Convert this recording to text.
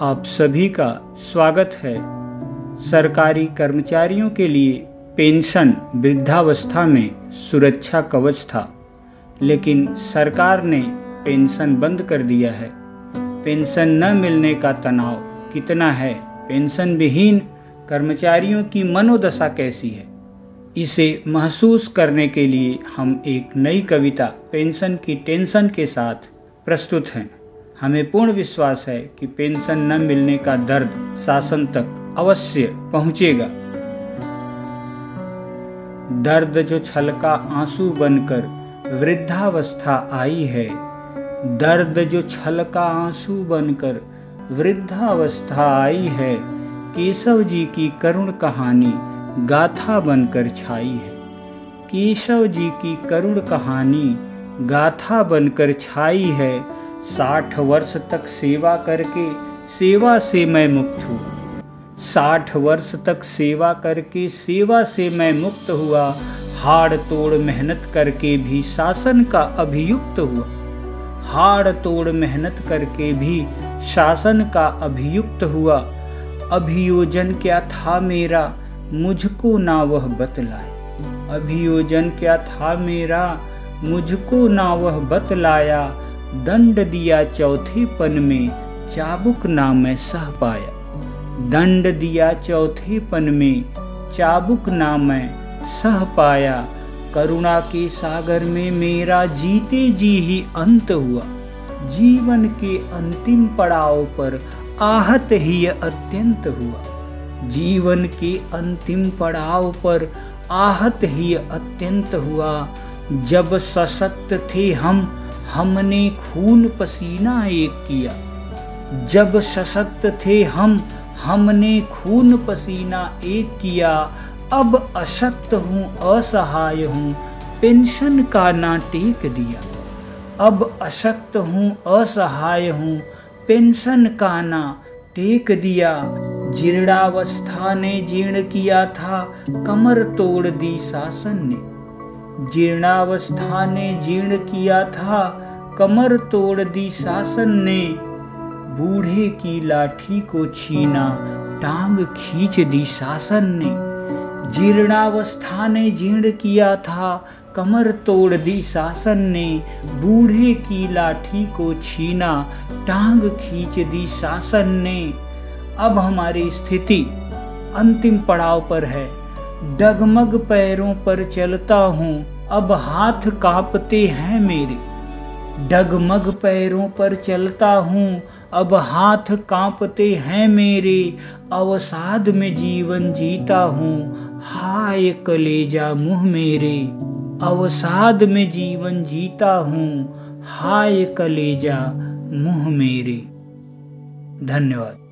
आप सभी का स्वागत है। सरकारी कर्मचारियों के लिए पेंशन वृद्धावस्था में सुरक्षा कवच था, लेकिन सरकार ने पेंशन बंद कर दिया है। पेंशन न मिलने का तनाव कितना है? पेंशन विहीन कर्मचारियों की मनोदशा कैसी है? इसे महसूस करने के लिए हम एक नई कविता पेंशन की टेंशन के साथ प्रस्तुत हैं। हमें पूर्ण विश्वास है कि पेंशन न मिलने का दर्द शासन तक अवश्य पहुंचेगा। दर्द जो छलका आँसू बनकर वृद्धावस्था आई है, दर्द जो छलका आँसू बनकर वृद्धावस्था आई है, केशव जी की करुण कहानी गाथा बनकर छाई है। केशव जी की करुण कहानी गाथा बनकर छाई है साठ वर्ष तक सेवा करके, सेवा से मैं मुक्त हूँ। साठ वर्ष तक सेवा करके, सेवा से मैं मुक्त हुआ। हाड़ तोड़ मेहनत करके भी शासन का अभियुक्त हुआ। हाड़ तोड़ मेहनत करके भी शासन का अभियुक्त हुआ। अभियोजन क्या था मेरा? मुझको ना वह बतलाए। अभियोजन क्या था मेरा? मुझको ना वह बतलाया। दंड दिया चौथे पन में चाबुक ना मैं सह पाया। दंड दिया चौथे पन में चाबुक ना मैं सह पाया। करुणा के सागर में मेरा जीते जी ही अंत हुआ। जीवन के अंतिम पड़ाव पर आहत ही अत्यंत हुआ। जीवन के अंतिम पड़ाव पर आहत ही अत्यंत हुआ। जब सशक्त थे हम हमने खून पसीना एक किया। जब सशक्त थे हम, हमने खून पसीना एक किया। अब अशक्त हूँ, असहाय हूँ, पेंशन का ना टेक दिया। अब अशक्त हूँ, असहाय हूँ, पेंशन का ना टेक दिया। जीर्णावस्था ने जीर्ण किया था, कमर तोड़ दी शासन ने। जीर्णावस्था ने जीर्ण किया था कमर तोड़ दी शासन ने। बूढ़े की लाठी को छीना, टांग खींच दी शासन ने। जीर्णावस्था ने जीर्ण किया था, कमर तोड़ दी शासन ने। बूढ़े की लाठी को छीना, टांग खींच दी शासन ने। अब हमारी स्थिति अंतिम पड़ाव पर है। डगमग पैरों पर चलता हूँ। अब हाथ कांपते हैं मेरे। डगमग पैरों पर चलता हूँ, अब हाथ कांपते हैं मेरे, अवसाद में जीवन जीता हूँ, हाय कलेजा मुँह मेरे, अवसाद में जीवन जीता हूँ, हाय कलेजा मुँह मेरे। धन्यवाद।